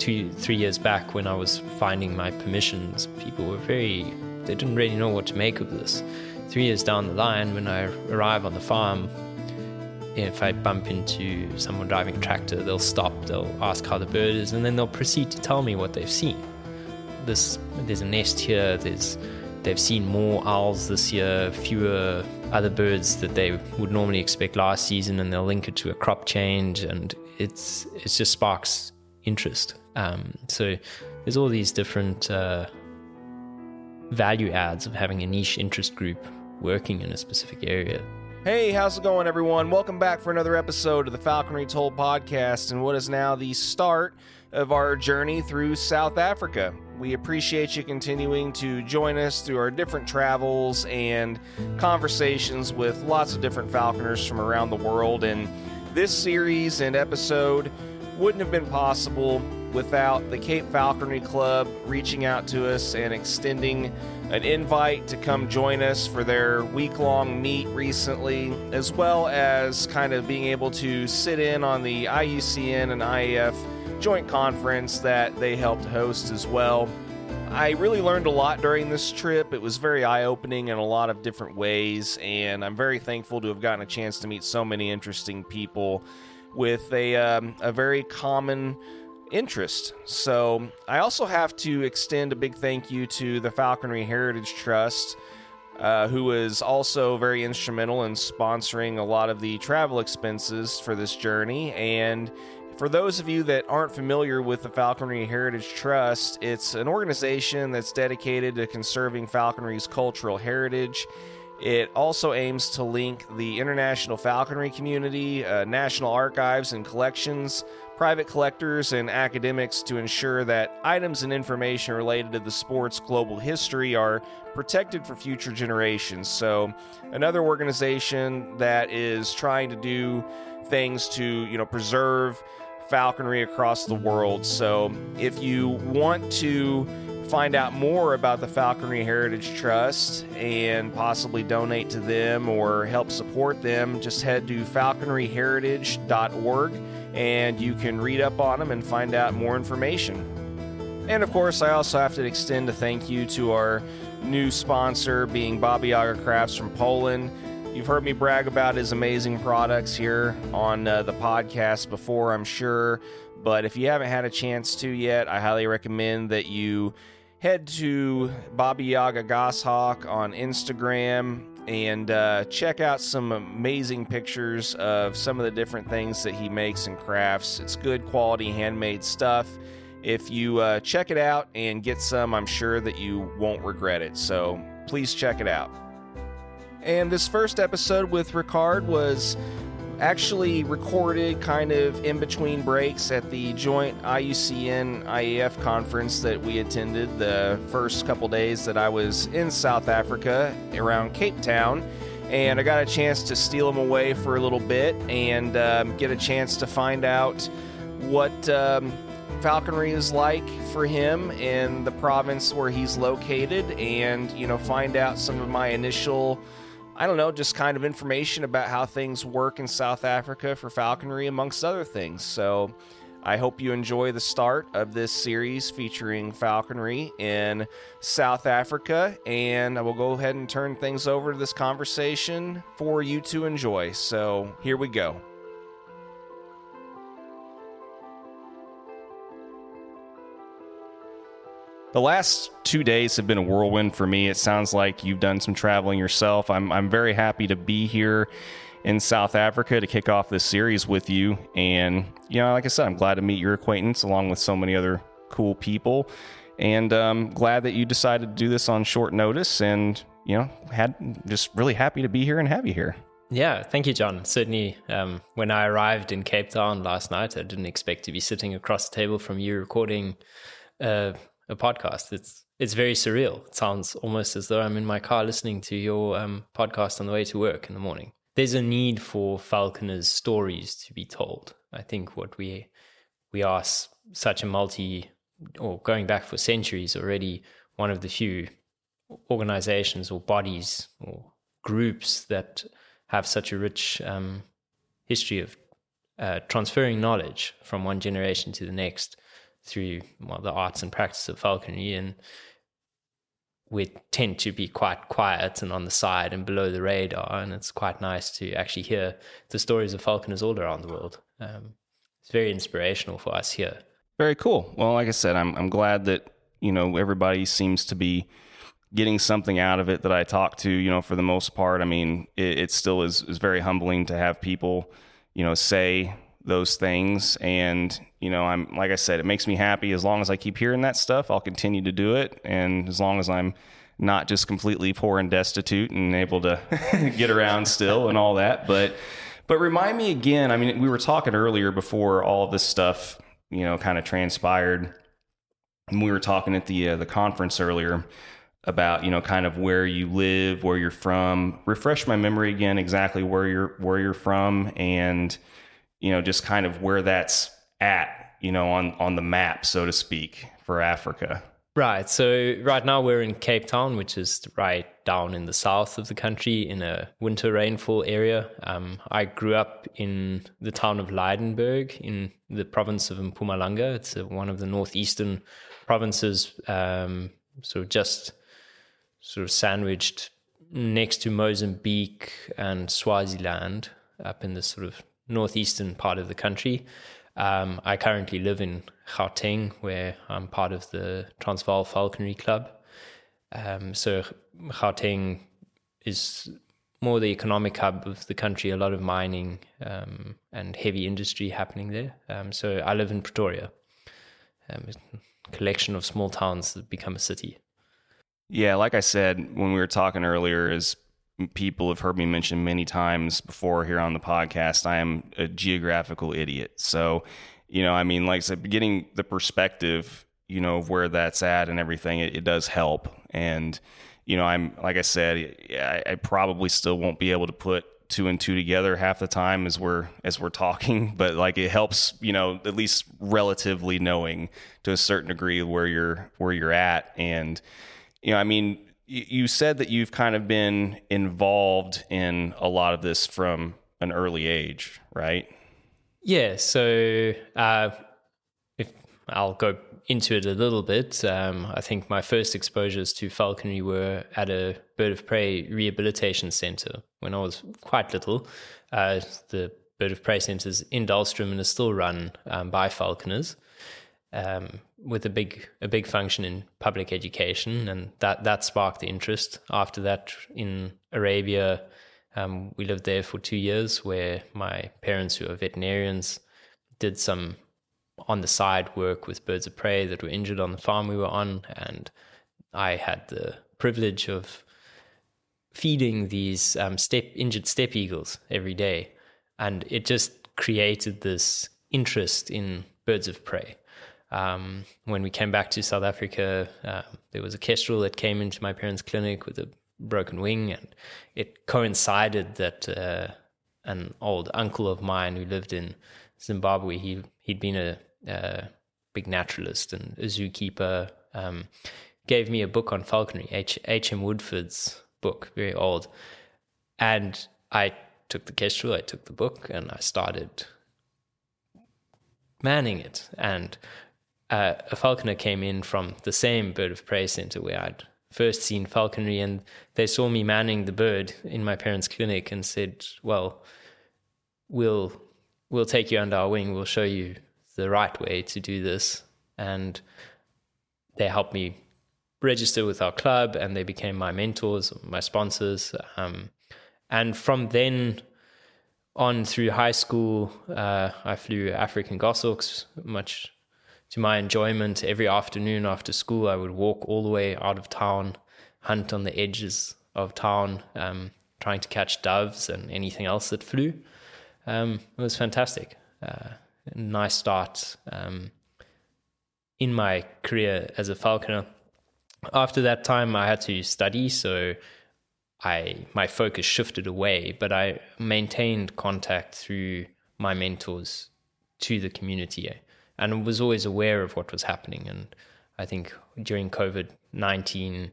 two, three years back when I was finding my permissions, people were very, they didn't really know what to make of this. Three years down the line, when I arrive on the farm, if I bump into someone driving a tractor, they'll stop, they'll ask how the bird is, and then they'll proceed to tell me what they've seen. This, there's a nest here, there's, they've seen more owls this year, fewer other birds that they would normally expect last season, and they'll link it to a crop change, and it's it just sparks interest. Um, so there's all these different uh, value adds of having a niche interest group working in a specific area. Hey, how's it going, everyone? Welcome back for another episode of the Falconry Told podcast, and what is now the start of our journey through South Africa. We appreciate you continuing to join us through our different travels and conversations with lots of different falconers from around the world. And this series and episode wouldn't have been possible without the Cape Falconry Club reaching out to us and extending an invite to come join us for their week long meet recently, as well as kind of being able to sit in on the IUCN and IAF joint conference that they helped host as well. I really learned a lot during this trip. It was very eye opening in a lot of different ways, and I'm very thankful to have gotten a chance to meet so many interesting people with a, um, a very common interest. So, I also have to extend a big thank you to the Falconry Heritage Trust. Uh, who was also very instrumental in sponsoring a lot of the travel expenses for this journey. And for those of you that aren't familiar with the Falconry Heritage Trust, it's an organization that's dedicated to conserving falconry's cultural heritage. It also aims to link the international falconry community, uh, national archives and collections, private collectors, and academics to ensure that items and information related to the sport's global history are protected for future generations. So, another organization that is trying to do things to, you know, preserve falconry across the world. So, if you want to find out more about the Falconry Heritage Trust and possibly donate to them or help support them, just head to falconryheritage.org and you can read up on them and find out more information. And of course, I also have to extend a thank you to our new sponsor, being Baba Yaga Crafts from Poland. You've heard me brag about his amazing products here on uh, the podcast before, I'm sure. But if you haven't had a chance to yet, I highly recommend that you head to Baba Yaga Goshawk on Instagram and uh, check out some amazing pictures of some of the different things that he makes and crafts. It's good quality handmade stuff. If you uh, check it out and get some, I'm sure that you won't regret it. So please check it out. And this first episode with Richard was actually recorded kind of in between breaks at the joint IUCN IAF conference that we attended the first couple days that I was in South Africa around Cape Town. And I got a chance to steal them away for a little bit and um, get a chance to find out what um, falconry is like for him in the province where he's located and, you know, find out some of my initial I don't know, just kind of information about how things work in South Africa for falconry, amongst other things. So I hope you enjoy the start of this series featuring falconry in South Africa. And I will go ahead and turn things over to this conversation for you to enjoy. So here we go. The last two days have been a whirlwind for me. It sounds like you've done some traveling yourself. I'm, I'm very happy to be here in South Africa to kick off this series with you. And, you know, like I said, I'm glad to meet your acquaintance along with so many other cool people. And um, glad that you decided to do this on short notice. And, you know, had just really happy to be here and have you here. Yeah, thank you, John. Certainly, um, when I arrived in Cape Town last night, I didn't expect to be sitting across the table from you recording uh, a podcast. It's it's very surreal. It sounds almost as though I'm in my car listening to your um, podcast on the way to work in the morning. There's a need for falconers' stories to be told. I think what we we are such a multi, or going back for centuries already, one of the few organizations or bodies or groups that have such a rich um, history of uh, transferring knowledge from one generation to the next through well, the arts and practice of falconry and we tend to be quite quiet and on the side and below the radar and it's quite nice to actually hear the stories of falconers all around the world. Um, it's very inspirational for us here. Very cool. Well like i said i'm, I'm glad that you know everybody seems to be getting something out of it that I talk to, you know, for the most part. I mean, it, it still is, is very humbling to have people, you know, say those things. And, you know, I'm, like I said, it makes me happy. As long as I keep hearing that stuff, I'll continue to do it. And as long as I'm not just completely poor and destitute and able to get around still and all that. But, but remind me again, I mean, we were talking earlier before all of this stuff, you know, kind of transpired. And we were talking at the, uh, the conference earlier about you know kind of where you live, where you're from. Refresh my memory again exactly where you're where you're from, and you know just kind of where that's at, you know, on on the map, so to speak, for Africa. Right. So right now we're in Cape Town, which is right down in the south of the country in a winter rainfall area. Um, I grew up in the town of Lydenburg in the province of Mpumalanga. It's a, one of the northeastern provinces, um, so just sort of sandwiched next to Mozambique and Swaziland up in the sort of northeastern part of the country. Um, I currently live in Gauteng, where I'm part of the Transvaal Falconry Club. Um, so Gauteng is more the economic hub of the country, a lot of mining um, and heavy industry happening there. Um, so I live in Pretoria, um, a collection of small towns that become a city. Yeah, like I said when we were talking earlier, as people have heard me mention many times before here on the podcast, I am a geographical idiot. So, you know, I mean, like I said, getting the perspective, you know, of where that's at and everything, it, it does help. And, you know, I'm like I said, I, I probably still won't be able to put two and two together half the time as we're as we're talking but like it helps you know at least relatively knowing to a certain degree where you're where you're at and you know, I mean, you said that you've kind of been involved in a lot of this from an early age, right? Yeah. So, uh, if I'll go into it a little bit, um, I think my first exposures to falconry were at a bird of prey rehabilitation center when I was quite little. Uh, the bird of prey centers in Dullstroom and is still run um, by falconers um, with a big a big function in public education, and that that sparked the interest. After that, in Arabia, um, we lived there for two years, where my parents, who are veterinarians, did some on the side work with birds of prey that were injured on the farm we were on, and I had the privilege of feeding these um, step injured steppe eagles every day, and it just created this interest in birds of prey um, when we came back to South Africa, uh, there was a kestrel that came into my parents' clinic with a broken wing, and it coincided that uh, an old uncle of mine who lived in Zimbabwe, he he'd been a, a big naturalist and a zookeeper, um, gave me a book on falconry, H. H. M. Woodford's book, very old, and I took the kestrel, I took the book, and I started manning it and uh, a falconer came in from the same bird of prey center where I'd first seen falconry, and they saw me manning the bird in my parents' clinic and said, "Well, we'll we'll take you under our wing. We'll show you the right way to do this." And they helped me register with our club, and they became my mentors, my sponsors. Um, and from then on through high school, uh, I flew African goshawks much to my enjoyment, every afternoon after school, I would walk all the way out of town, hunt on the edges of town, um, trying to catch doves and anything else that flew. Um, it was fantastic. Uh, nice start um, in my career as a falconer. After that time, I had to study, so I my focus shifted away, but I maintained contact through my mentors to the community and was always aware of what was happening. And I think during COVID 19,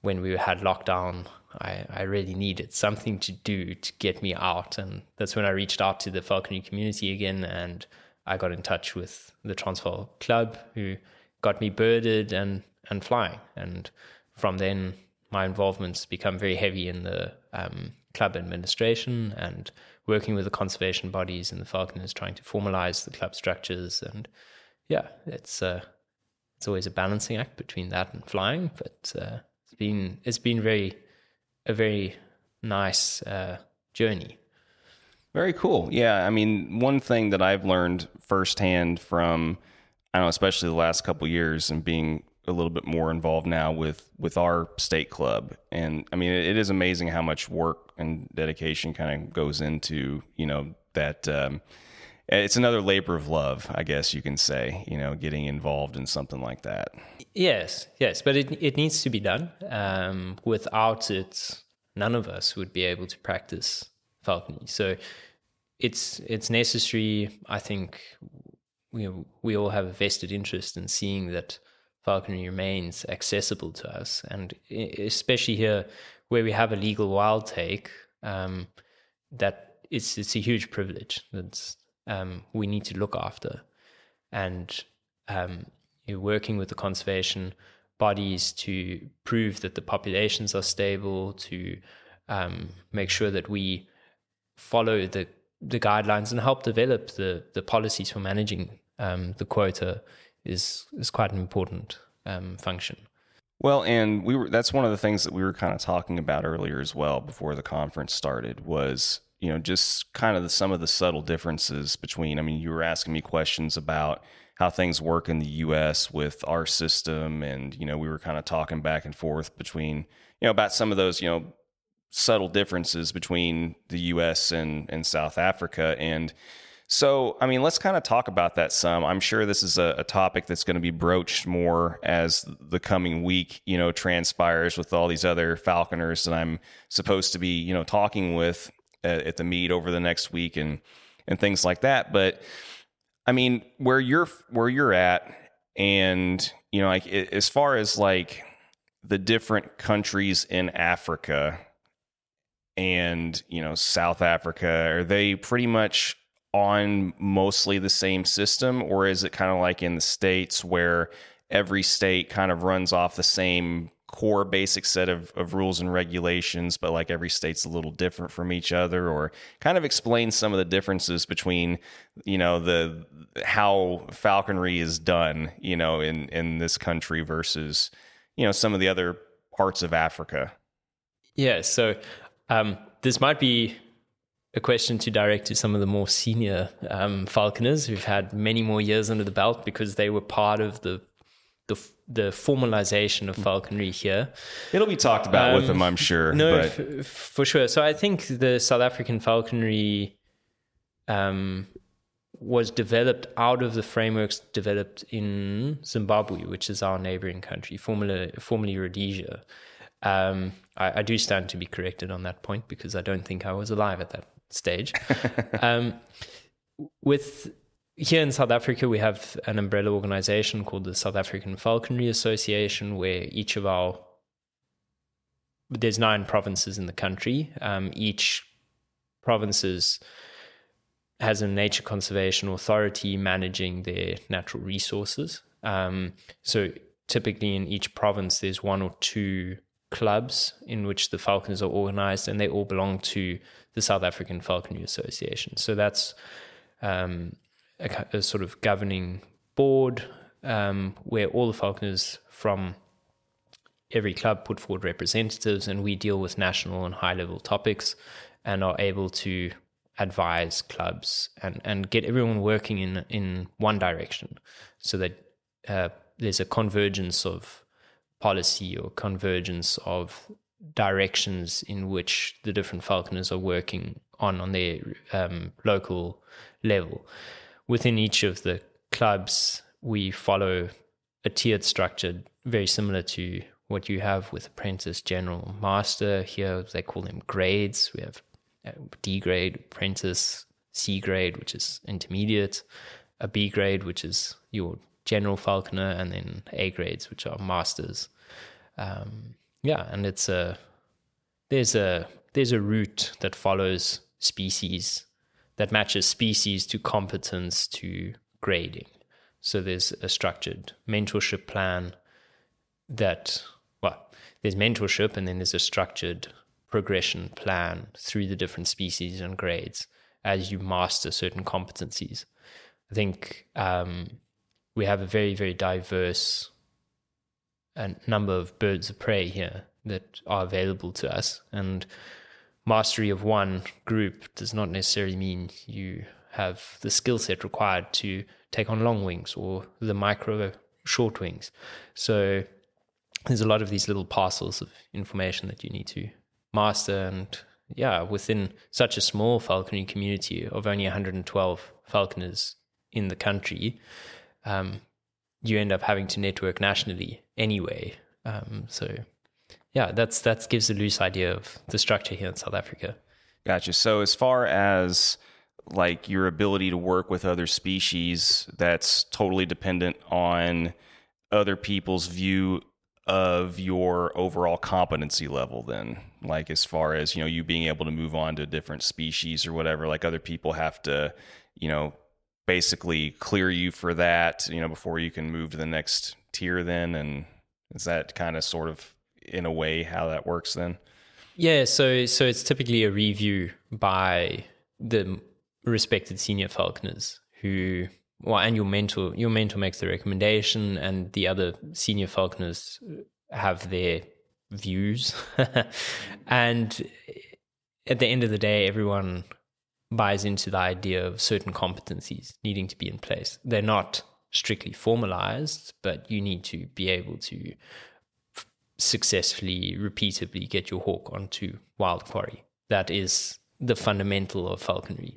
when we had lockdown, I, I really needed something to do to get me out. And that's when I reached out to the falconry community again. And I got in touch with the Transvaal Club, who got me birded and and flying, and from then my involvement's become very heavy in the um, club administration and working with the conservation bodies and the falconers, trying to formalize the club structures. And yeah, it's uh, it's always a balancing act between that and flying, but uh, it's been it's been very a very nice uh, journey. Very cool. Yeah, I mean, one thing that I've learned firsthand from I don't know, especially the last couple years and being a little bit more involved now with with our state club and i mean it is amazing how much work and dedication kind of goes into you know that um, it's another labor of love i guess you can say you know getting involved in something like that. Yes yes but it, it needs to be done. Um, without it none of us would be able to practice falconry so it's it's necessary i think we we all have a vested interest in seeing that falconry remains accessible to us, and especially here where we have a legal wild take, um, that it's it's a huge privilege that um, we need to look after, and um, you're working with the conservation bodies to prove that the populations are stable, to um, make sure that we follow the the guidelines and help develop the the policies for managing um, the quota is is quite an important um, function. Well, and we were that's one of the things that we were kind of talking about earlier as well before the conference started was you know just kind of the, some of the subtle differences between. I mean, you were asking me questions about how things work in the U.S. with our system, and you know we were kind of talking back and forth between you know about some of those you know subtle differences between the U.S. and and South Africa and so, I mean, let's kind of talk about that some. I'm sure this is a, a topic that's going to be broached more as the coming week, you know, transpires with all these other falconers that I'm supposed to be, you know, talking with at, at the meet over the next week and and things like that. But I mean, where you're where you're at, and you know, like as far as like the different countries in Africa and you know South Africa, are they pretty much on mostly the same system, or is it kind of like in the states where every state kind of runs off the same core basic set of, of rules and regulations, but like every state's a little different from each other, or kind of explain some of the differences between, you know, the how falconry is done, you know, in in this country versus, you know, some of the other parts of Africa. Yeah, so um, this might be a question to direct to some of the more senior um, falconers who've had many more years under the belt because they were part of the the, the formalization of falconry here. It'll be talked about um, with them, I'm sure. No, f- for sure. So I think the South African falconry um, was developed out of the frameworks developed in Zimbabwe, which is our neighboring country, formerly, formerly Rhodesia. Um, I, I, do stand to be corrected on that point because I don't think I was alive at that stage. um, with here in South Africa, we have an umbrella organization called the South African Falconry Association, where each of our there's nine provinces in the country. Um, each provinces has a nature conservation authority managing their natural resources. Um, so typically in each province, there's one or two clubs in which the falconers are organized, and they all belong to the South African Falconry Association. So that's um, a, a, sort of governing board um, where all the falconers from every club put forward representatives, and we deal with national and high level topics and are able to advise clubs and, and get everyone working in in one direction so that uh, there's a convergence of policy or convergence of directions in which the different falconers are working on on their um, local level. Within each of the clubs, we follow a tiered structure very similar to what you have with apprentice, general, master. Here they call them grades. We have D grade, apprentice, C grade, which is intermediate, a B grade, which is your general falconer, and then A grades, which are masters. Um, yeah, and it's a there's a there's a route that follows species that matches species to competence to grading. So there's a structured mentorship plan that, well, there's mentorship and then there's a structured progression plan through the different species and grades as you master certain competencies. I think um, we have a very, very diverse a number of birds of prey here that are available to us. And mastery of one group does not necessarily mean you have the skill set required to take on long wings or the micro short wings. So there's a lot of these little parcels of information that you need to master. And yeah, within such a small falconry community of only 112 falconers in the country, um, you end up having to network nationally anyway. Um, so yeah, that's that gives a loose idea of the structure here in South Africa. Gotcha. So as far as like your ability to work with other species, that's totally dependent on other people's view of your overall competency level then like as far as you know you being able to move on to different species or whatever like other people have to you know basically clear you for that, you know, before you can move to the next tier then and is that kind of sort of in a way how that works then? Yeah, so so it's typically a review by the respected senior falconers who well and your mentor your mentor makes the recommendation and the other senior falconers have their views and at the end of the day everyone buys into the idea of certain competencies needing to be in place. They're not strictly formalized, but you need to be able to f- successfully, repeatedly get your hawk onto wild quarry. That is the fundamental of falconry.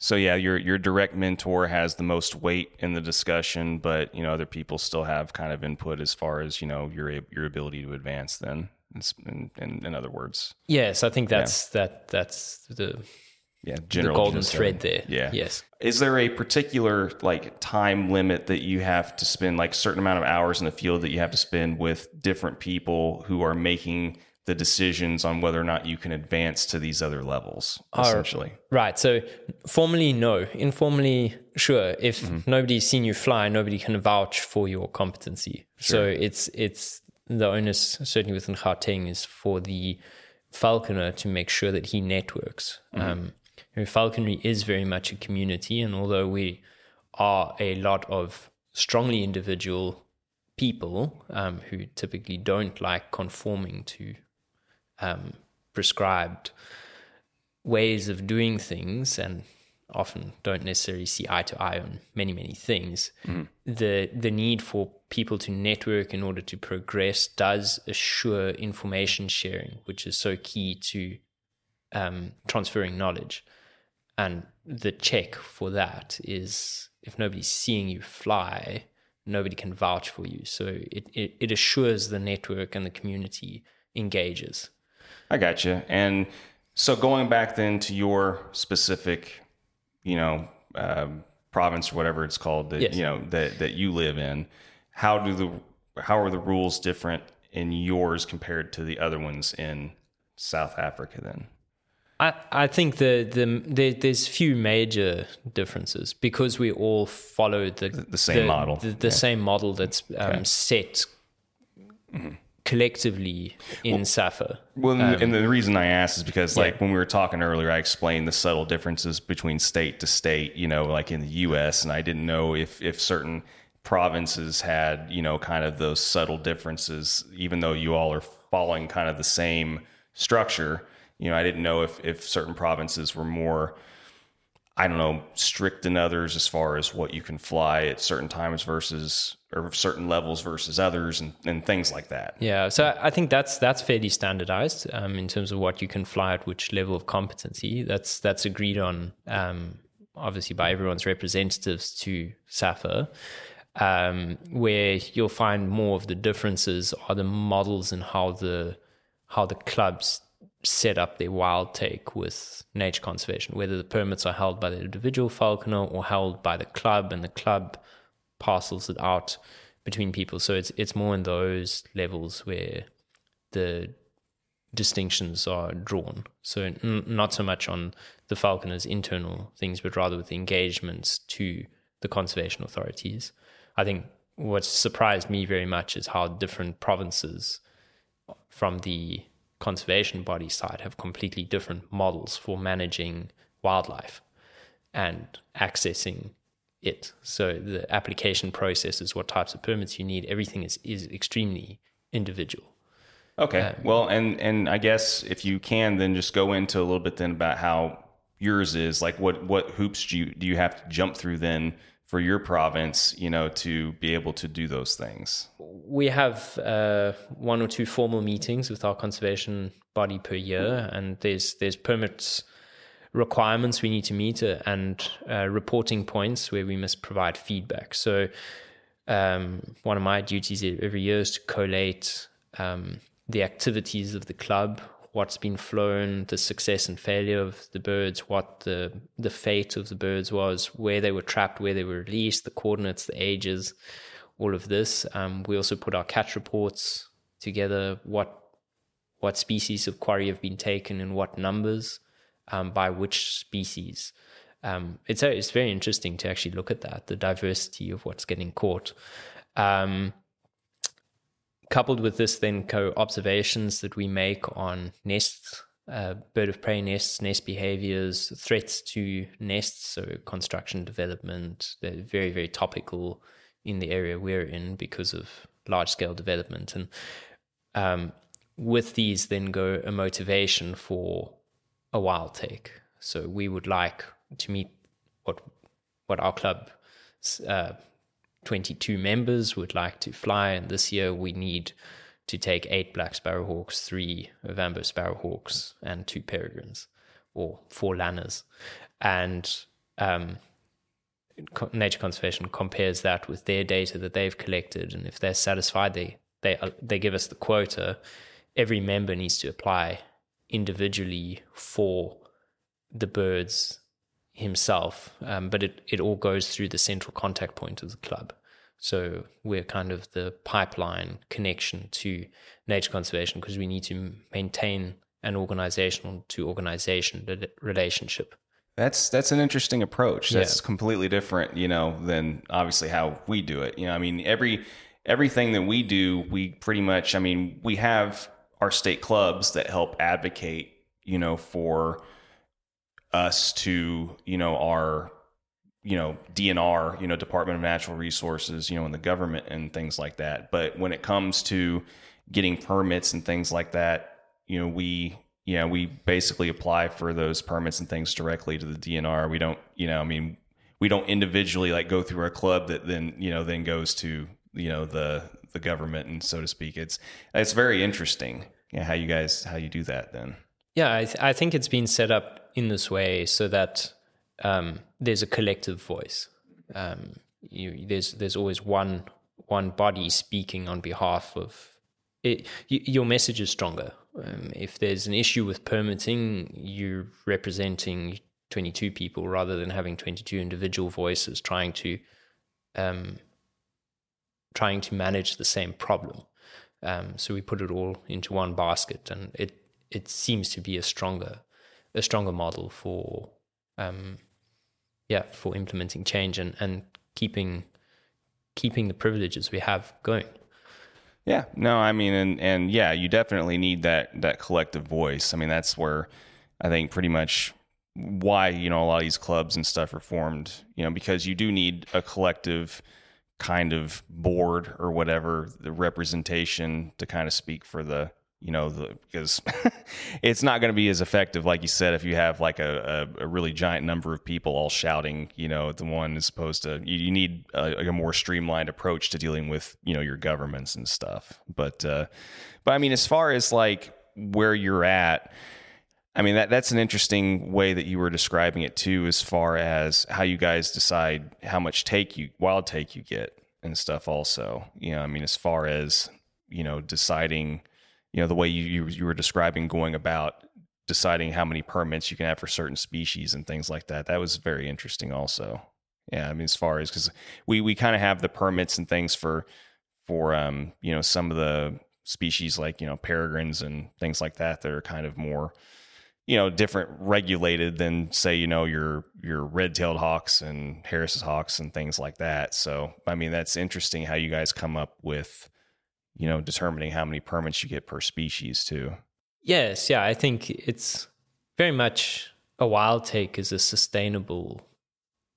So yeah, your your direct mentor has the most weight in the discussion, but you know other people still have kind of input as far as you know your your ability to advance. Then, in in, in other words, yes, I think that's yeah. that that's the yeah, general the golden thread there. Yeah. Yes. Is there a particular like time limit that you have to spend, like certain amount of hours in the field that you have to spend with different people who are making the decisions on whether or not you can advance to these other levels, essentially? right. So formally, no. Informally, sure. If mm-hmm. nobody's seen you fly, nobody can vouch for your competency. Sure. So it's it's the onus certainly within Gauteng is for the falconer to make sure that he networks. Mm-hmm. Um, falconry is very much a community, and although we are a lot of strongly individual people um, who typically don't like conforming to um, prescribed ways of doing things and often don't necessarily see eye to eye on many many things mm-hmm. the the need for people to network in order to progress does assure information sharing which is so key to um, transferring knowledge and the check for that is if nobody's seeing you fly, nobody can vouch for you. So it, it, it assures the network and the community engages. I got you. And so going back then to your specific, you know, um, province or whatever it's called that yes. you know that that you live in, how do the how are the rules different in yours compared to the other ones in South Africa then? I, I think the, the, the there's few major differences because we all follow the the, same the, model the, the yeah. same model that's um, okay. set mm-hmm. collectively in SAFA. Well, um, and the reason I asked is because like yeah. when we were talking earlier, I explained the subtle differences between state to state. You know, like in the U.S., and I didn't know if if certain provinces had you know kind of those subtle differences, even though you all are following kind of the same structure you know, I didn't know if if certain provinces were more I don't know, strict than others as far as what you can fly at certain times versus or certain levels versus others and, and things like that. Yeah. So I think that's that's fairly standardized um, in terms of what you can fly at which level of competency. That's that's agreed on um, obviously by everyone's representatives to SAFA. Um, where you'll find more of the differences are the models and how the how the clubs set up their wild take with nature conservation, whether the permits are held by the individual falconer or held by the club, and the club parcels it out between people. So it's it's more in those levels where the distinctions are drawn. So n- not so much on the falconers' internal things, but rather with the engagements to the conservation authorities. I think what surprised me very much is how different provinces from the conservation body side have completely different models for managing wildlife and accessing it. So the application processes, what types of permits you need, everything is, is extremely individual. Okay. Um, well, and and I guess if you can, then just go into a little bit then about how yours is. Like, what what hoops do you do you have to jump through then for your province, you know, to be able to do those things? We have uh, one or two formal meetings with our conservation body per year, and there's there's permits requirements we need to meet uh, and uh, reporting points where we must provide feedback. So, um, one of my duties every year is to collate um, the activities of the club, what's been flown, the success and failure of the birds, what the the fate of the birds was, where they were trapped, where they were released, the coordinates, the ages, all of this. Um, we also put our catch reports together. What what species of quarry have been taken and what numbers um, by which species. Um, it's it's very interesting to actually look at that, the diversity of what's getting caught. Um, coupled with this, then co observations that we make on nests, uh, bird of prey nests, nest behaviors, threats to nests, so construction development. They're very very topical in the area we're in because of large scale development and. Um, with these, then go a motivation for a wild take. So we would like to meet what what our club uh, 22 members would like to fly, and this year we need to take eight black sparrowhawks, three Ovambo sparrowhawks, and two peregrines, or four lanners, and um, Nature Conservation compares that with their data that they've collected, and if they're satisfied, they they uh, they give us the quota. Every member needs to apply individually for the birds himself, um, but it, it all goes through the central contact point of the club. So we're kind of the pipeline connection to nature conservation because we need to maintain an organizational to organization relationship. That's that's an interesting approach. That's yeah. completely different, you know, than obviously how we do it. You know, I mean, every everything that we do, we pretty much, I mean, we have our state clubs that help advocate, you know, for us to, you know, our, you know, DNR, you know, Department of Natural Resources, you know, in the government and things like that. But when it comes to getting permits and things like that, you know, we, yeah, we basically apply for those permits and things directly to the DNR. We don't, you know, I mean, we don't individually like go through our club that then, you know, then goes to, you know, the the government and so to speak. It's it's very interesting yeah, how you guys how you do that then. Yeah, I, th- I think it's been set up in this way so that um, there's a collective voice. Um, you, there's there's always one one body speaking on behalf of it. Your message is stronger. Um, if there's an issue with permitting, you're representing 22 people rather than having 22 individual voices trying to um, trying to manage the same problem. Um, so we put it all into one basket, and it it seems to be a stronger a stronger model for um, yeah for implementing change and and keeping keeping the privileges we have going. Yeah, no, I mean, and and yeah, you definitely need that that collective voice. I mean, that's where I think pretty much why you know a lot of these clubs and stuff are formed. You know, because you do need a collective kind of board or whatever the representation to kind of speak for the you know the because it's not going to be as effective like you said if you have like a, a, a, really giant number of people all shouting you know the one as opposed to you, you need a, a, more streamlined approach to dealing with you know your governments and stuff but uh but i mean as far as like where you're at I mean that that's an interesting way that you were describing it too, as far as how you guys decide how much take you wild take you get and stuff. Also, you know, I mean, as far as you know, deciding, you know, the way you you, you were describing going about deciding how many permits you can have for certain species and things like that. That was very interesting. Also, yeah, I mean, as far as because we we kind of have the permits and things for for um you know some of the species like you know peregrines and things like that that are kind of more you know different regulated than say you know your your red-tailed hawks and harris's hawks and things like that so i mean that's interesting how you guys come up with you know determining how many permits you get per species too yes yeah i think it's very much a wild take is a sustainable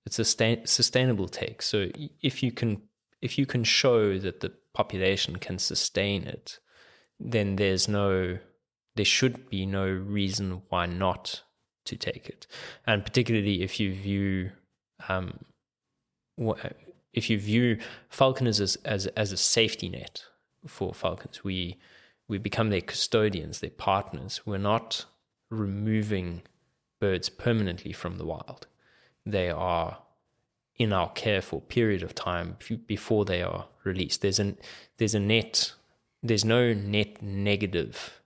it's a sustain, sustainable take so if you can if you can show that the population can sustain it then there's no there should be no reason why not to take it. And particularly if you view um, if you view falconers as, as as a safety net for falcons, we we become their custodians, their partners. We're not removing birds permanently from the wild. They are in our care for a period of time before they are released. There's an there's a net there's no net negative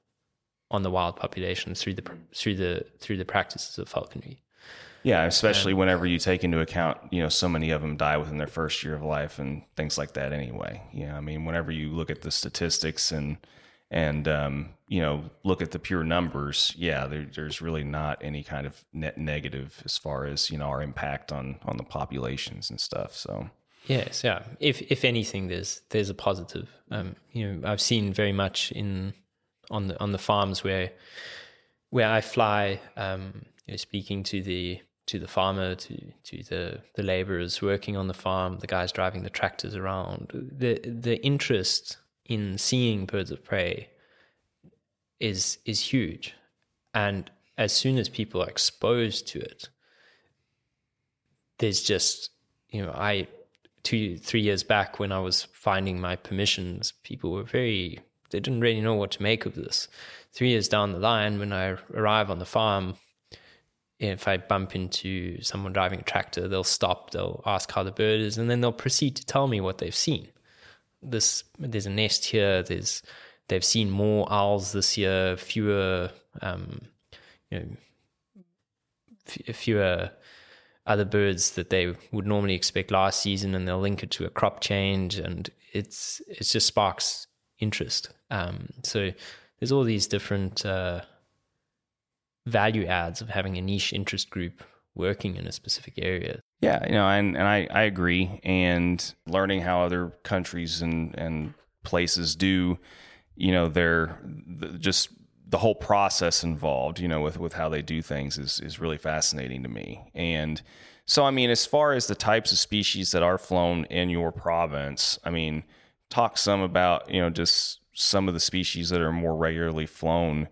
on the wild population through the through the through the practices of falconry. Yeah, especially and, whenever you take into account, you know, so many of them die within their first year of life and things like that. Anyway, yeah, I mean, whenever you look at the statistics and and um, you know look at the pure numbers, yeah, there, there's really not any kind of net negative as far as you know our impact on on the populations and stuff. So yes, yeah. If if anything, there's there's a positive. Um, you know, I've seen very much in on the on the farms where where I fly, um, you know, speaking to the to the farmer, to to the the laborers working on the farm, the guys driving the tractors around. The the interest in seeing birds of prey is is huge, and as soon as people are exposed to it, there's just you know I two three years back when I was finding my permissions, people were very they didn't really know what to make of this. Three years down the line, when I arrive on the farm, if I bump into someone driving a tractor, they'll stop, they'll ask how the bird is, and then they'll proceed to tell me what they've seen. This there's a nest here. There's they've seen more owls this year, fewer, um, you know, f- fewer other birds that they would normally expect last season, and they'll link it to a crop change, and it's it's just sparks interest. Um, so there's all these different uh, value adds of having a niche interest group working in a specific area. Yeah, you know, and, and I, I agree. And learning how other countries and, and places do, you know, their just the whole process involved, you know, with, with how they do things is, is really fascinating to me. And so, I mean, as far as the types of species that are flown in your province, I mean, talk some about you know just some of the species that are more regularly flown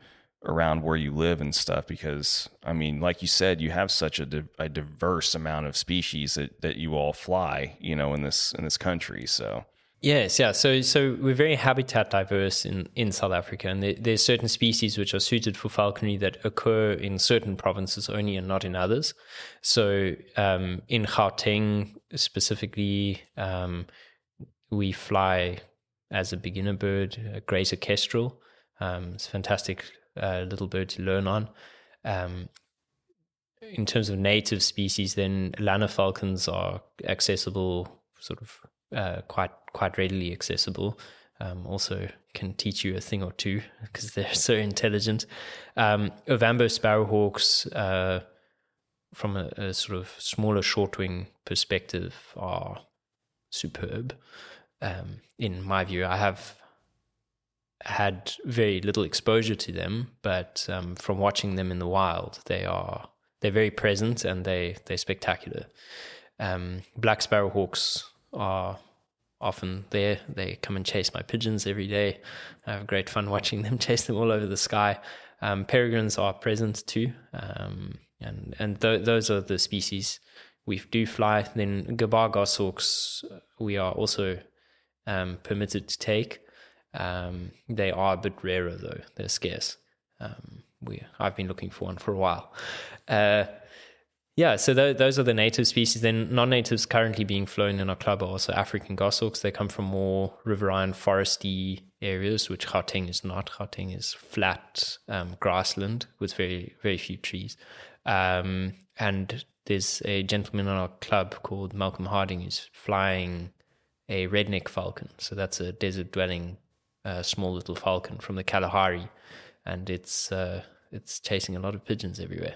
around where you live and stuff because i mean like you said you have such a, di- a diverse amount of species that, that you all fly you know in this in this country so Yes, yeah. So, so we're very habitat diverse in, in South Africa, and there, there's certain species which are suited for falconry that occur in certain provinces only and not in others. So, um, in Gauteng specifically, um, we fly as a beginner bird, a greater kestrel. Um, it's fantastic uh, little bird to learn on. Um, in terms of native species, then Lanner falcons are accessible, sort of uh, quite quite readily accessible. Um, also can teach you a thing or two because they're so intelligent. Um, Ovambo sparrowhawks, uh, from a, a, sort of smaller short wing perspective, are superb um, in my view. I have had very little exposure to them, but um, from watching them in the wild, they are they're very present and they they're spectacular. Um, black sparrowhawks are often there. They come and chase my pigeons every day. I have great fun watching them chase them all over the sky. Um, peregrines are present too, um, and and th- those are the species we do fly. Then gabar goshawks we are also um, permitted to take. Um, they are a bit rarer though; they're scarce. Um, we I've been looking for one for a while. Uh, yeah, so th- those are the native species. Then non-natives currently being flown in our club are also African goshawks. They come from more riverine, foresty areas, which Gauteng is not. Gauteng is flat um, grassland with very very few trees. Um, and there's a gentleman in our club called Malcolm Harding who's flying a redneck falcon. So that's a desert dwelling a small little falcon from the Kalahari, and it's uh, it's chasing a lot of pigeons everywhere,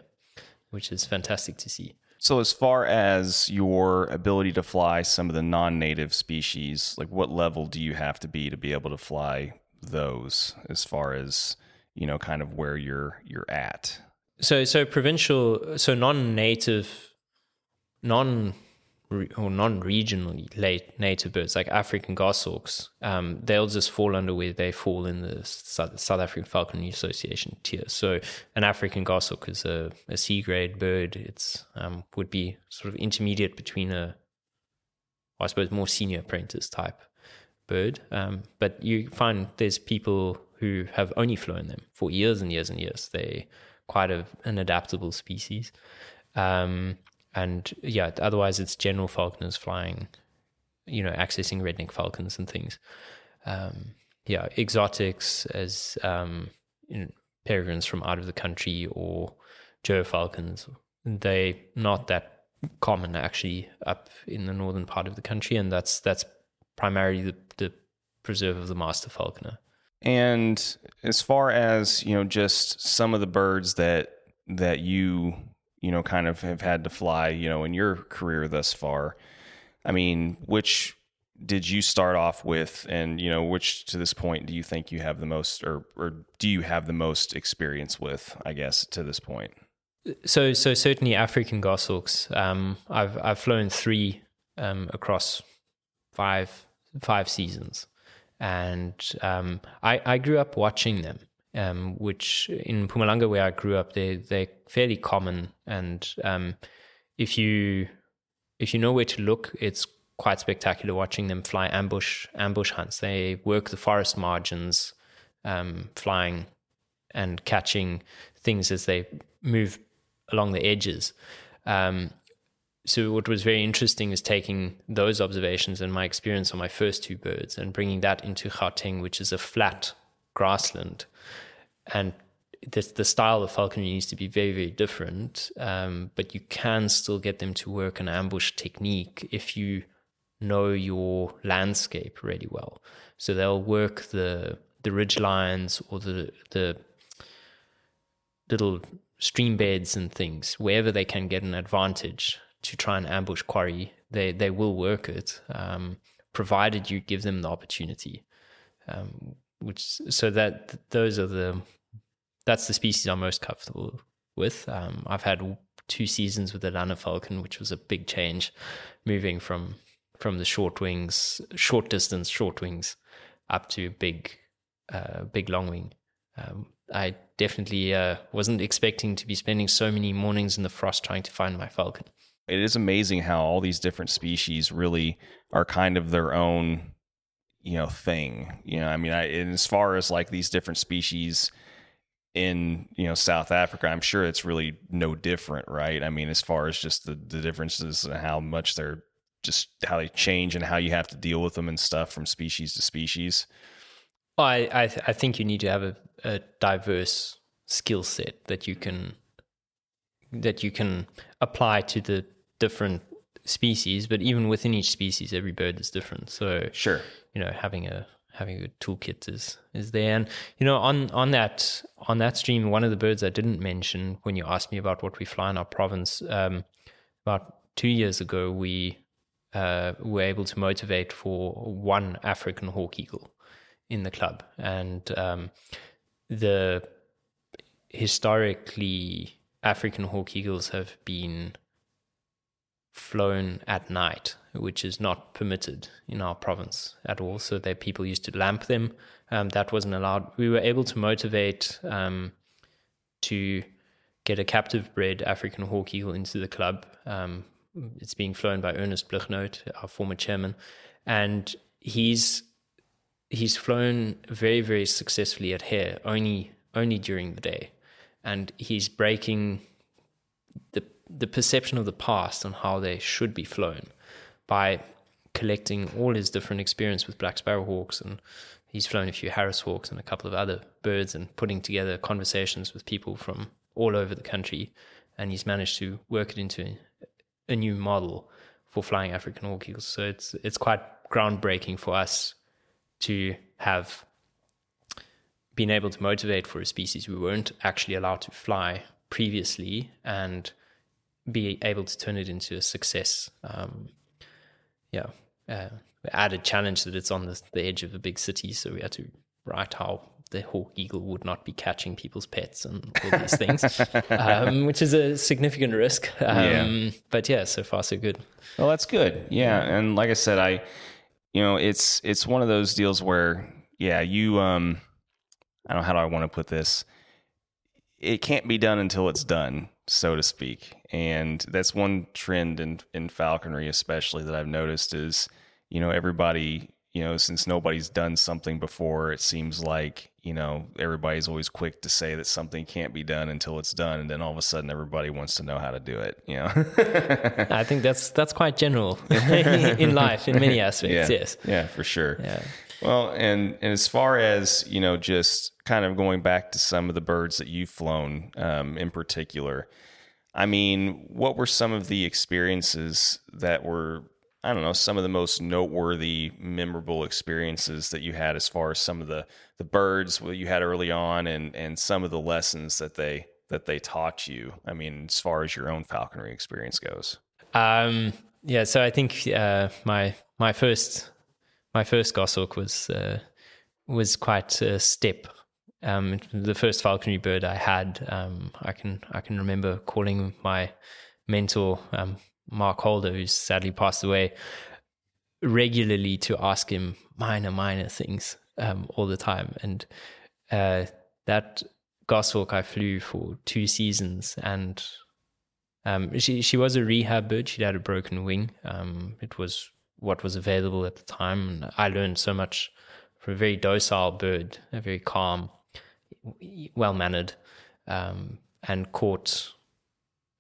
which is fantastic to see. So, as far as your ability to fly some of the non-native species, like what level do you have to be to be able to fly those? As far as you know, kind of where you're you're at. So, so provincial, so non-native, non or non-regionally late native birds like African goshawks, um, they'll just fall under where they fall in the South, South African Falconry Association tier. So an African goshawk is a, a C grade bird. It's um, would be sort of intermediate between a, I suppose, more senior apprentice type bird. Um, but you find there's people who have only flown them for years and years and years. They quite a, an adaptable species. Um, and yeah, otherwise it's general falconers flying, you know, accessing redneck falcons and things. Um, yeah, exotics as um, you know, peregrines from out of the country or gyr falcons. They not that common actually up in the northern part of the country, and that's that's primarily the, the preserve of the master falconer. And as far as you know, just some of the birds that that you you know, kind of have had to fly, you know, in your career thus far. I mean, which did you start off with? And you know which to this point do you think you have the most or or do you have the most experience with i guess to this point? So so certainly african goshawks um i've i've flown three um across five five seasons. And um i i grew up watching them um, which in Mpumalanga, where I grew up, they they're fairly common. And um, if you if you know where to look, it's quite spectacular watching them fly ambush ambush hunts. They work the forest margins, um, flying and catching things as they move along the edges. Um, so what was very interesting is taking those observations and my experience on my first two birds and bringing that into Gauteng, which is a flat grassland, and the, the style of falconry needs to be very very different um, but you can still get them to work an ambush technique if you know your landscape really well. So they'll work the the ridge lines or the the little stream beds and things. Wherever they can get an advantage to try and ambush quarry they they will work it um, provided you give them the opportunity um, which so that those are the that's the species I'm most comfortable with. Um, I've had two seasons with the Lanner Falcon, which was a big change, moving from from the short wings, short distance short wings, up to big, uh, big long wing. Um, I definitely uh, wasn't expecting to be spending so many mornings in the frost trying to find my falcon. It is amazing how all these different species really are kind of their own, you know, thing. You know, I mean, I, as far as like these different species in you know South Africa, I'm sure it's really no different, right? I mean, as far as just the the differences and how much they're just how they change and how you have to deal with them and stuff from species to species. Well, I I, th- I think you need to have a, a diverse skill set that you can that you can apply to the different species. But even within each species, every bird is different. So sure, you know, having a having a toolkit is is there. And you know, on on that on that stream, one of the birds I didn't mention when you asked me about what we fly in our province, um, about two years ago, we uh, were able to motivate for one African hawk eagle in the club, and um, the historically African hawk eagles have been flown at night, which is not permitted in our province at all. So that people used to lamp them. Um, that wasn't allowed. We were able to motivate um, to get a captive bred African hawk eagle into the club. Um, it's being flown by Ernest Blichnote, our former chairman, and he's he's flown very very successfully at hare only only during the day, and he's breaking the the perception of the past on how they should be flown by collecting all his different experience with black sparrowhawks and he's flown a few harris hawks and a couple of other birds and putting together conversations with people from all over the country. And he's managed to work it into a new model for flying african hawk so it's it's quite groundbreaking for us to have been able to motivate for a species we weren't actually allowed to fly previously and be able to turn it into a success. Um, yeah, uh, added challenge that it's on the, the edge of a big city, so we had to write how the hawk eagle would not be catching people's pets and all these things, um, which is a significant risk. Um, yeah. But yeah, so far so good. Well, that's good. Yeah, and like I said, I, you know, it's it's one of those deals where, yeah, you, um, I don't know how do I want to put this. It can't be done until it's done, so to speak, and that's one trend in in falconry, especially that I've noticed is, you know, everybody you know, since nobody's done something before, it seems like, you know, everybody's always quick to say that something can't be done until it's done. And then all of a sudden everybody wants to know how to do it, you know? I think that's, that's quite general in life in many aspects. Yeah. Yes. Yeah, for sure. Yeah. Well, and, and as far as, you know, just kind of going back to some of the birds that you've flown um, in particular, I mean, what were some of the experiences that were I don't know, some of the most noteworthy, memorable experiences that you had as far as some of the the birds that you had early on, and and some of the lessons that they that they taught you. I mean, as far as your own falconry experience goes. Um, yeah, so I think uh, my my first my first goshawk was uh, was quite a step. Um, the first falconry bird I had, um, I can I can remember calling my mentor um, Mark Holder, who's sadly passed away, regularly to ask him minor, minor things um, all the time. And uh, that goshawk I flew for two seasons, and um, she she was a rehab bird. She'd had a broken wing. Um, it was what was available at the time, and I learned so much from a very docile bird, a very calm, well mannered, um, and caught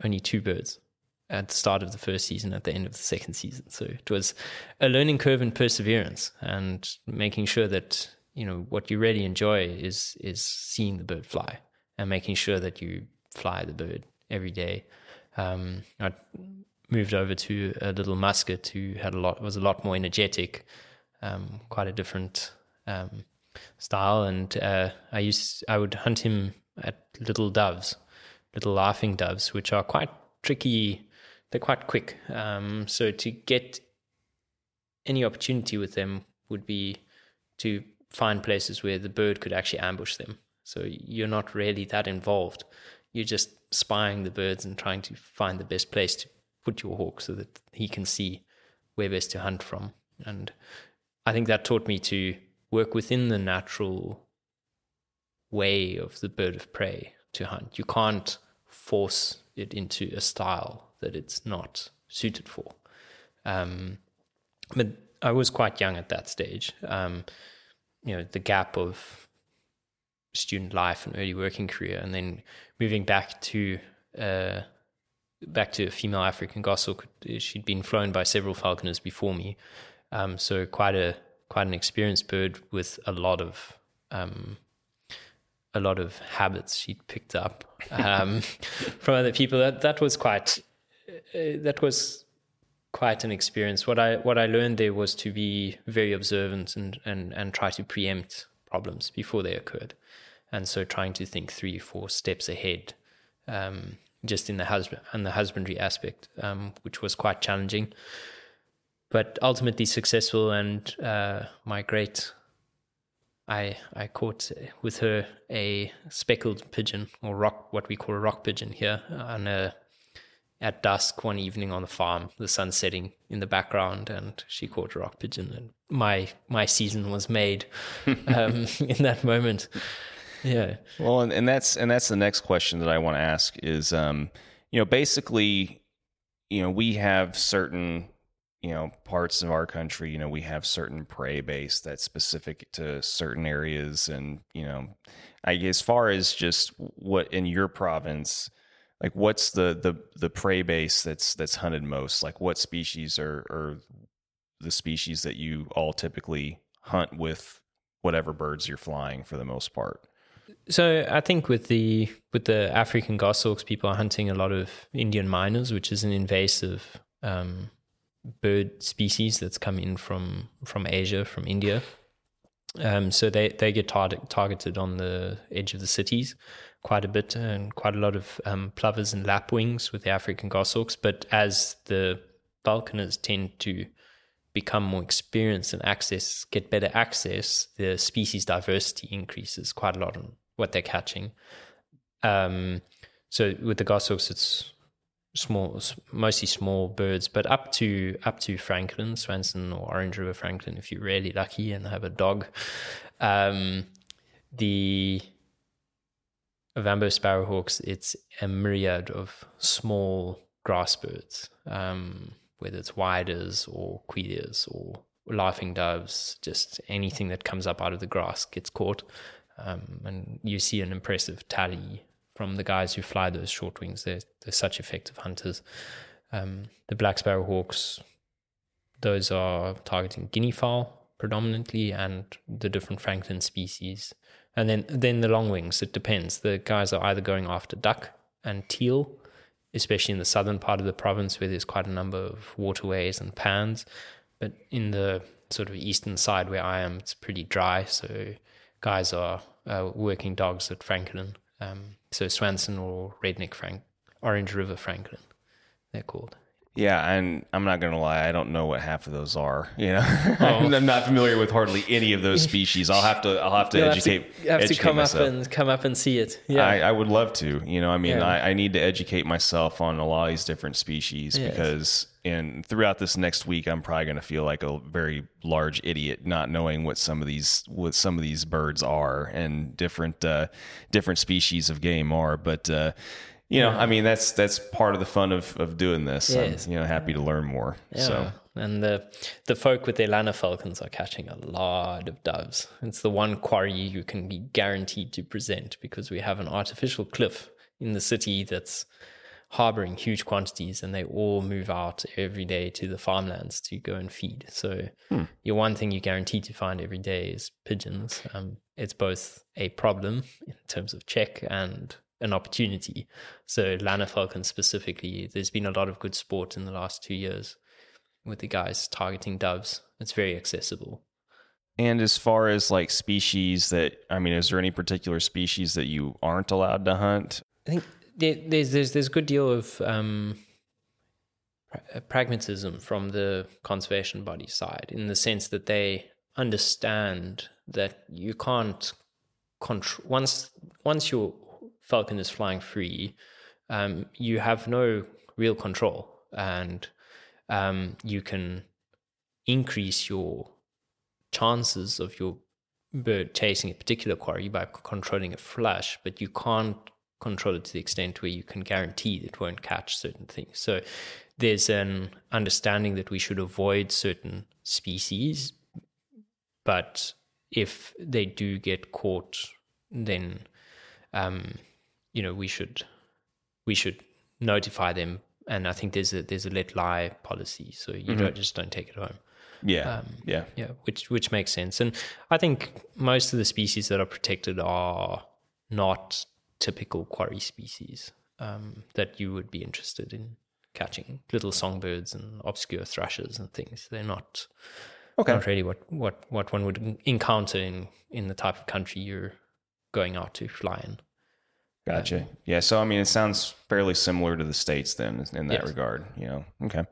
only two birds at the start of the first season, at the end of the second season. So it was a learning curve and perseverance, and making sure that you know what you really enjoy is is seeing the bird fly and making sure that you fly the bird every day. Um, I moved over to a little musket who had a lot was a lot more energetic, um, quite a different um, style, and uh, I used I would hunt him at little doves, little laughing doves, which are quite tricky they're quite quick. Um, so to get any opportunity with them would be to find places where the bird could actually ambush them. So you're not really that involved. You're just spying the birds and trying to find the best place to put your hawk so that he can see where best to hunt from. And I think that taught me to work within the natural way of the bird of prey to hunt. You can't force it into a style that it's not suited for. Um, but I was quite young at that stage. Um, you know, the gap of student life and early working career, and then moving back to uh, back to a female African goshawk. She'd been flown by several falconers before me, um, so quite a quite an experienced bird with a lot of um, a lot of habits she'd picked up um, from other people. That that was quite uh, that was quite an experience. What I what I learned there was to be very observant and and and try to preempt problems before they occurred, and so trying to think three four steps ahead, um, just in the husband and the husbandry aspect, um, which was quite challenging, but ultimately successful. And uh, my great. I I caught with her a speckled pigeon or rock, what we call a rock pigeon here, on a at dusk one evening on the farm, the sun setting in the background, and she caught a rock pigeon, and my my season was made um, in that moment. Yeah. Well, and, and that's and that's the next question that I want to ask is, um, you know, basically, you know, we have certain you know parts of our country you know we have certain prey base that's specific to certain areas and you know I, as far as just what in your province like what's the the the prey base that's that's hunted most like what species are are the species that you all typically hunt with whatever birds you're flying for the most part so i think with the with the african goshawks people are hunting a lot of indian mynas, which is an invasive um, bird species that's come in from from asia from india Um, so they, they get tar- targeted on the edge of the cities quite a bit and quite a lot of um, plovers and lapwings with the African goshawks. But as the falconers tend to become more experienced and access, get better access, the species diversity increases quite a lot on what they're catching. Um, so with the goshawks, it's small, mostly small birds, but up to up to Francolin, Swainson, or Orange River Francolin, if you're really lucky and have a dog. Um, the Ovambo sparrowhawks, it's a myriad of small grass birds, um, whether it's whydahs or queleas or laughing doves, just anything that comes up out of the grass gets caught. Um, and you see an impressive tally from the guys who fly those short wings. They're, they're such effective hunters. Um, the black sparrowhawks, those are targeting guinea fowl predominantly and the different francolin species. And then, then the long wings, it depends. The guys are either going after duck and teal, especially in the southern part of the province where there's quite a number of waterways and pans. But in the sort of eastern side where I am, it's pretty dry. So guys are uh, working dogs at francolin. Um, so Swainson or Redneck Frank, Orange River Francolin, they're called. Yeah, and I'm not gonna lie, I don't know what half of those are. You know, oh. I'm not familiar with hardly any of those species. I'll have to, I'll have to You'll educate. Have to, have educate to come myself. up and come up and see it. Yeah, I, I would love to. You know, I mean, yeah. I, I, need to educate myself on a lot of these different species yes. because, and throughout this next week, I'm probably gonna feel like a very large idiot not knowing what some of these, what some of these birds are and different, uh, different species of game are, but. Uh, you know, I mean, that's that's part of the fun of, of doing this. Yes. I'm, you know, happy to learn more. Yeah. So, and the the folk with their Lanner falcons are catching a lot of doves. It's the one quarry you can be guaranteed to present because we have an artificial cliff in the city that's harboring huge quantities, and they all move out every day to the farmlands to go and feed. So, hmm. your one thing you guarantee to find every day is pigeons. Um, it's both a problem in terms of check and an opportunity. So Lanner Falcon specifically, there's been a lot of good sport in the last two years with the guys targeting doves. It's very accessible. And as far as like species that, I mean, is there any particular species that you aren't allowed to hunt? I think there's there's there's a good deal of um, pragmatism from the conservation body side in the sense that they understand that you can't control once once you're Falcon is flying free, um, you have no real control, and um, you can increase your chances of your bird chasing a particular quarry by controlling a flush, but you can't control it to the extent where you can guarantee it won't catch certain things. So there's an understanding that we should avoid certain species, but if they do get caught, then um, you know we should we should notify them. And i think there's a there's a let lie policy. So you mm-hmm. don't just don't take it home. Yeah. Um, yeah. yeah which which makes sense. And i think most of the species that are protected are not typical quarry species um, that you would be interested in catching little songbirds and obscure thrushes and things they're not okay. not really what, what, what one would encounter in, in the type of country you're going out to fly in. Gotcha. Yeah. So, I mean, it sounds fairly similar to the states then in that yes. regard. You know. Okay.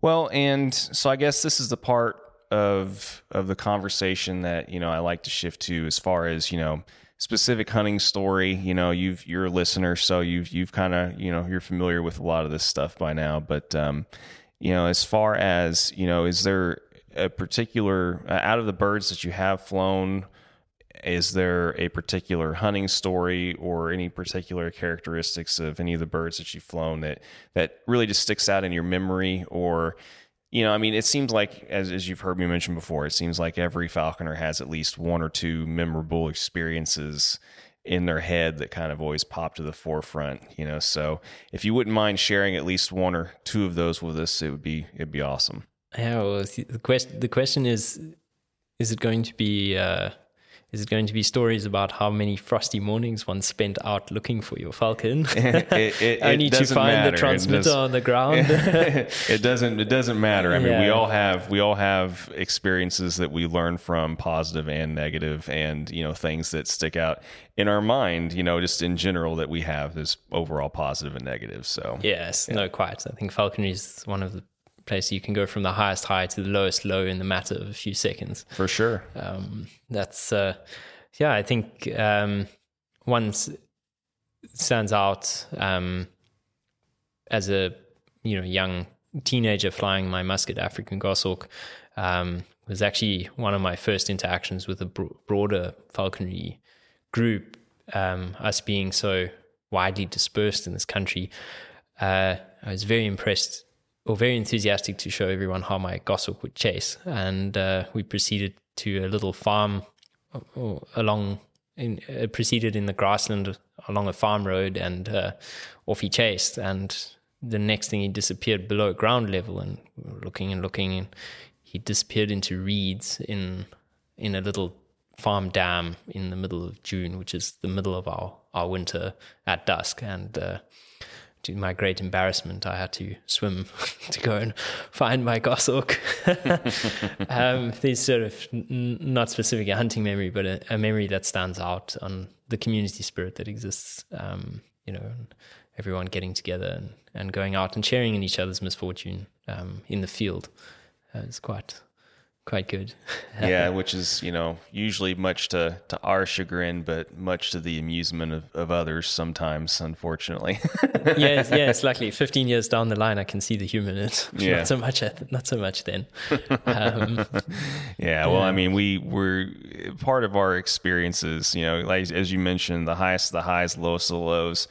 Well, and so I guess this is the part of of the conversation that you know I like to shift to as far as you know specific hunting story. You know, you've you're a listener, so you've you've kind of you know you're familiar with a lot of this stuff by now. But um, you know, as far as you know, is there a particular uh, out of the birds that you have flown? is there a particular hunting story or any particular characteristics of any of the birds that you've flown that that really just sticks out in your memory or you know i mean it seems like as, as you've heard me mention before it seems like every falconer has at least one or two memorable experiences in their head that kind of always pop to the forefront you know? So if you wouldn't mind sharing at least one or two of those with us it would be it'd be awesome. Yeah well, the question the question is is it going to be uh is it going to be stories about how many frosty mornings one spent out looking for your falcon, it, it, only to find matter. the transmitter on the ground? it doesn't. It doesn't matter. I mean, we all have we all have experiences that we learn from, positive and negative, and you know things that stick out in our mind. You know, just in general that we have is overall positive and negative. So yes, no, quite. I think falconry is one of the places you can go from the highest high to the lowest low in the matter of a few seconds. for sure. um, that's uh, yeah i think um, one stands out um, as a you know young teenager flying my musket african goshawk um, was actually one of my first interactions with a bro- broader falconry group um, us being so widely dispersed in this country uh, i was very impressed or very enthusiastic to show everyone how my goshawk would chase. And uh, we proceeded to a little farm uh, along, in, uh, proceeded in the grassland along a farm road, and uh, off he chased. And the next thing, he disappeared below ground level, and were looking and looking, and he disappeared into reeds in in a little farm dam in the middle of June, which is the middle of our our winter at dusk, and. Uh, to my great embarrassment, I had to swim to go and find my goshawk. um, there's sort of n- not specifically a hunting memory, but a, a memory that stands out on the community spirit that exists. Um, you know, everyone getting together and, and going out and sharing in each other's misfortune um, in the field. Uh, it's quite quite good. yeah, which is you know usually much to to our chagrin, but much to the amusement of, of others sometimes, unfortunately. yes, yes. Luckily, 15 years down the line, I can see the humor in it. Yeah. Not so much. Not so much then. Um, Yeah, well, I mean, we were part of our experiences, you know, like as you mentioned, the highest of the highs, lowest of the lows.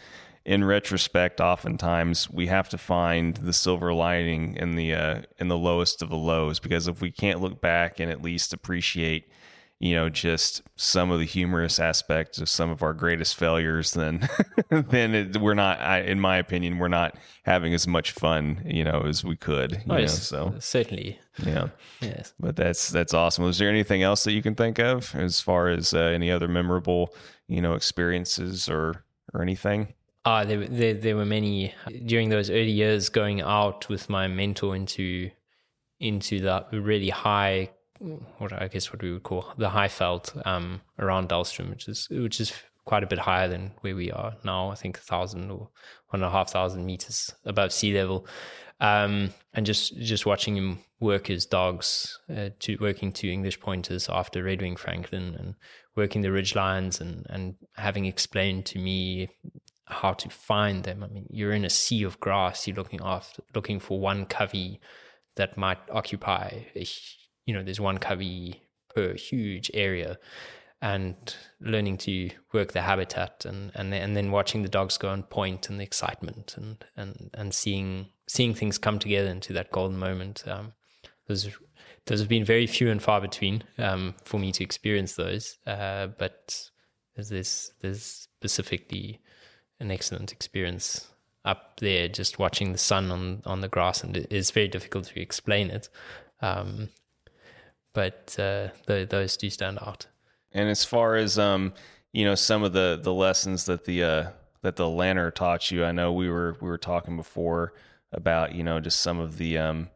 In retrospect, oftentimes we have to find the silver lining in the uh, in the lowest of the lows because if we can't look back and at least appreciate, you know, just some of the humorous aspects of some of our greatest failures, then then it, we're not, I, in my opinion, we're not having as much fun, you know, as we could. You oh, know, so certainly. yeah. Yes. But that's that's awesome. Was there anything else that you can think of as far as uh, any other memorable, you know, experiences or or anything? Ah, there, there, there were many during those early years going out with my mentor into into the really high, what I guess what we would call the highveld um, around Dullstroom, which is which is quite a bit higher than where we are now. I think a thousand or one and a half thousand meters above sea level. Um, and just just watching him work his dogs, uh, to working two English pointers after Red Wing Francolin, and working the ridge lines, and and having explained to me how to find them. I mean, you're in a sea of grass. You're looking after, looking for one covey that might occupy. A, you know, there's one covey per huge area, and learning to work the habitat, and and and then watching the dogs go and point, and the excitement, and and and seeing seeing things come together into that golden moment. Um, those those have been very few and far between um, for me to experience those, uh, but there's there's specifically an excellent experience up there just watching the sun on on the grass and it is very difficult to explain it. Um but uh th- those do stand out. And as far as um, you know, some of the the lessons that the uh that the Lanner taught you, I know we were we were talking before about, you know, just some of the um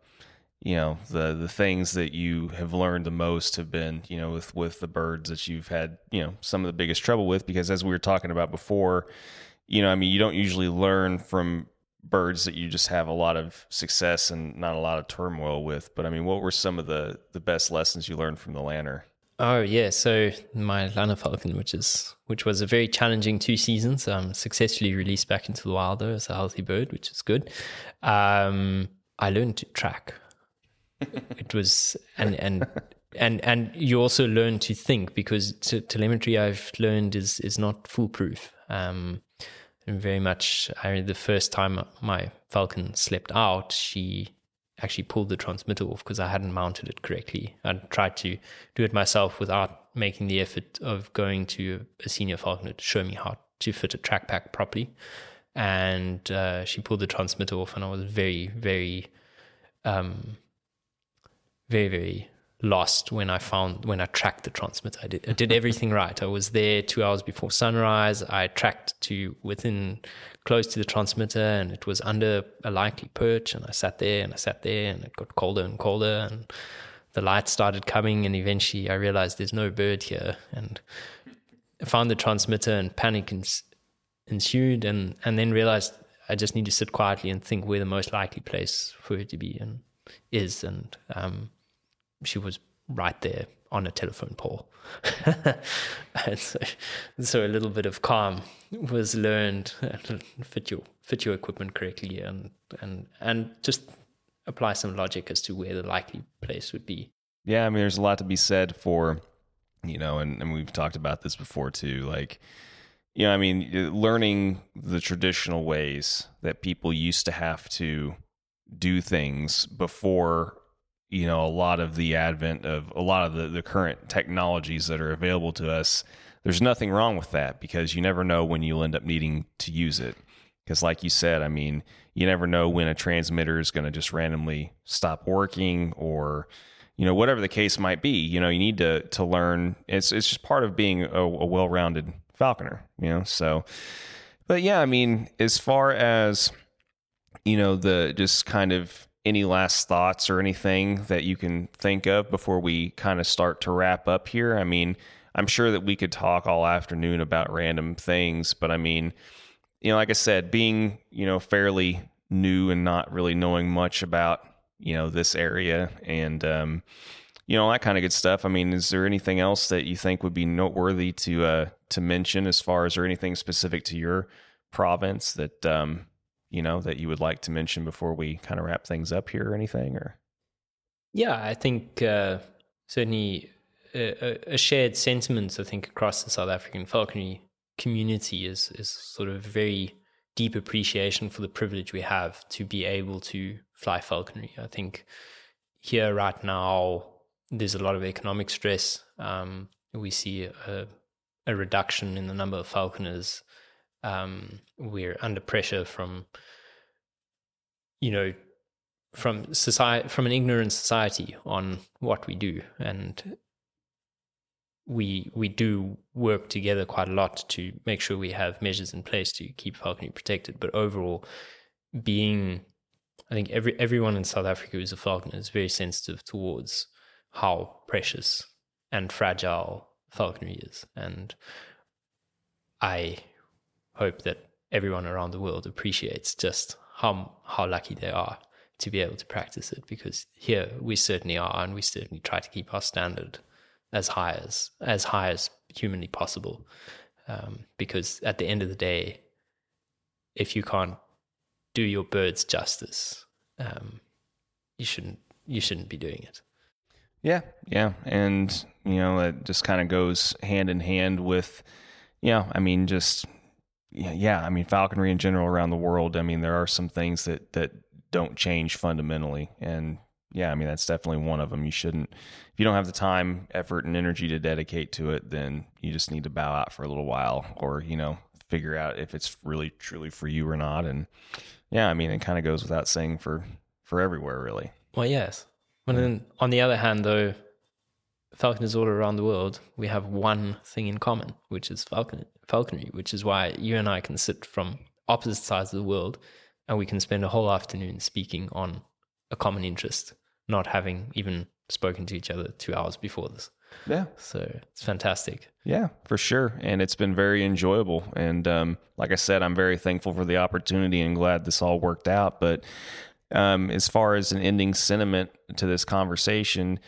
you know the the things that you have learned the most have been you know with with the birds that you've had you know some of the biggest trouble with because as we were talking about before you know i mean you don't usually learn from birds that you just have a lot of success and not a lot of turmoil with but i mean what were some of the the best lessons you learned from the lanner? Oh yeah so my lanner Falcon which is which was a very challenging two seasons um successfully released back into the wild though as a healthy bird which is good. Um I learned to track. It was and and and and you also learn to think because t- telemetry I've learned is is not foolproof. Um, very much, I mean, the first time my Falcon slept out, she actually pulled the transmitter off because I hadn't mounted it correctly. I tried to do it myself without making the effort of going to a senior falconer to show me how to fit a track pack properly. And uh, she pulled the transmitter off, and I was very, very um, very very lost when I found when I tracked the transmitter. I did I did everything right. I was there two hours before sunrise. I tracked to within close to the transmitter, and it was under a likely perch. And I sat there and I sat there, and it got colder and colder, and the lights started coming, and eventually I realized there's no bird here, and I found the transmitter, and panic ens- ensued, and and then realized I just need to sit quietly and think where the most likely place for it to be and is, and um, she was right there on a telephone pole. and so, so, a little bit of calm was learned, fit your fit your equipment correctly, and and and just apply some logic as to where the likely place would be. Yeah, I mean, there's a lot to be said for, you know, and, and we've talked about this before too, like. You know, I mean, learning the traditional ways that people used to have to do things before you know a lot of the advent of a lot of the, the current technologies that are available to us there's nothing wrong with that because you never know when you'll end up needing to use it. Because like you said i mean you never know when a transmitter is going to just randomly stop working or you know whatever the case might be you know you need to to learn. It's it's just part of being a, a well-rounded falconer you know so but yeah i mean as far as you know the just kind of any last thoughts or anything that you can think of before we kind of start to wrap up here? I mean, I'm sure that we could talk all afternoon about random things, but I mean, you know, like I said, being, you know, fairly new and not really knowing much about, you know, this area and, um, you know, that kind of good stuff. I mean, is there anything else that you think would be noteworthy to, uh, to mention as far as or anything specific to your province that, um, you know, that you would like to mention before we kind of wrap things up here or anything? Or yeah, I think uh, certainly a, a, shared sentiment. I think across the South African falconry community is is sort of very deep appreciation for the privilege we have to be able to fly falconry. I think here right now there's a lot of economic stress. Um, we see a, a reduction in the number of falconers um, we're under pressure from you know from society from an ignorant society on what we do. And we we do work together quite a lot to make sure we have measures in place to keep falconry protected. But overall being i think every everyone in south africa who's a falconer is very sensitive towards how precious and fragile falconry is. And i hope that everyone around the world appreciates just how how lucky they are to be able to practice it because here we certainly are and we certainly try to keep our standard as high as as high as humanly possible. Um, because at the end of the day if you can't do your birds justice um, you shouldn't you shouldn't be doing it. Yeah yeah and you know it just kind of goes hand in hand with you know i mean just yeah, yeah, I mean falconry in general around the world. I mean there are some things that that don't change fundamentally, and yeah, I mean that's definitely one of them. You shouldn't if you don't have the time, effort, and energy to dedicate to it, then you just need to bow out for a little while, or you know figure out if it's really truly for you or not. And yeah, I mean it kind of goes without saying for for everywhere really. Well, yes. But then on the other hand, though, falconers all around the world, we have one thing in common, which is falcon, falconry, which is why you and I can sit from opposite sides of the world and we can spend a whole afternoon speaking on a common interest, not having even spoken to each other two hours before this. Yeah. So it's fantastic. Yeah, for sure. And it's been very enjoyable. And um, like I said, I'm very thankful for the opportunity and glad this all worked out. But um, as far as an ending sentiment to this conversation,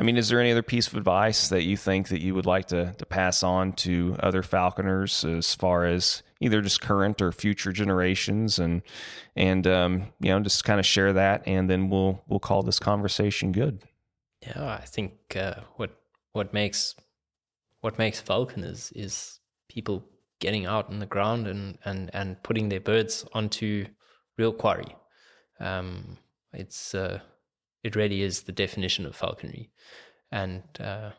I mean, is there any other piece of advice that you think that you would like to, to pass on to other falconers as far as either just current or future generations and and um, you know just kind of share that and then we'll we'll call this conversation good. Yeah, I think uh, what what makes what makes falconers is people getting out in the ground and and and putting their birds onto real quarry. Um, it's uh, it really is the definition of falconry, and uh,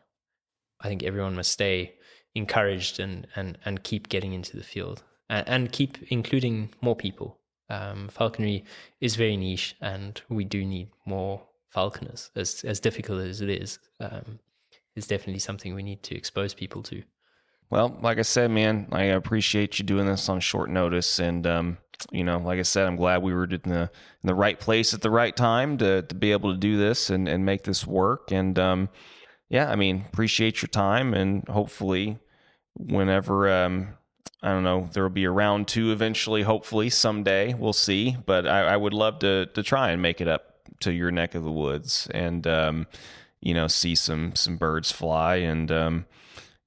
I think everyone must stay encouraged and and and keep getting into the field and, and keep including more people. Um, falconry is very niche, and we do need more falconers, as as difficult as it is. Um, is definitely something we need to expose people to. Well, like I said, man, I appreciate you doing this on short notice, and um, you know, like I said, I'm glad we were in the in the right place at the right time to to be able to do this and and make this work. And um, yeah, I mean, appreciate your time, and hopefully, whenever um, I don't know, there will be a round two eventually. Hopefully, someday we'll see. But I, I would love to to try and make it up to your neck of the woods, and um, you know, see some some birds fly and um,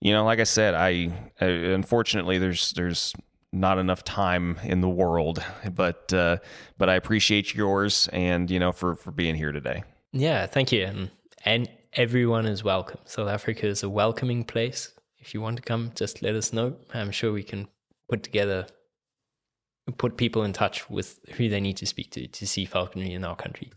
you know, like I said, I, I, unfortunately there's there's not enough time in the world, but uh, but I appreciate yours and you know for for being here today. Yeah, thank you, and and everyone is welcome. South Africa is a welcoming place. If you want to come, just let us know. I'm sure we can put together put people in touch with who they need to speak to to see falconry in our country.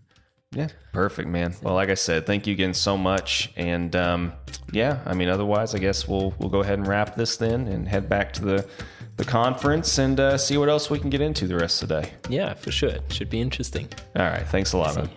Yeah, perfect, man. Well, like I said, thank you again so much. And um, yeah, I mean, otherwise, I guess we'll we'll go ahead and wrap this then and head back to the the conference and uh, see what else we can get into the rest of the day. Yeah, for sure. It should be interesting. All right. Thanks a lot, man.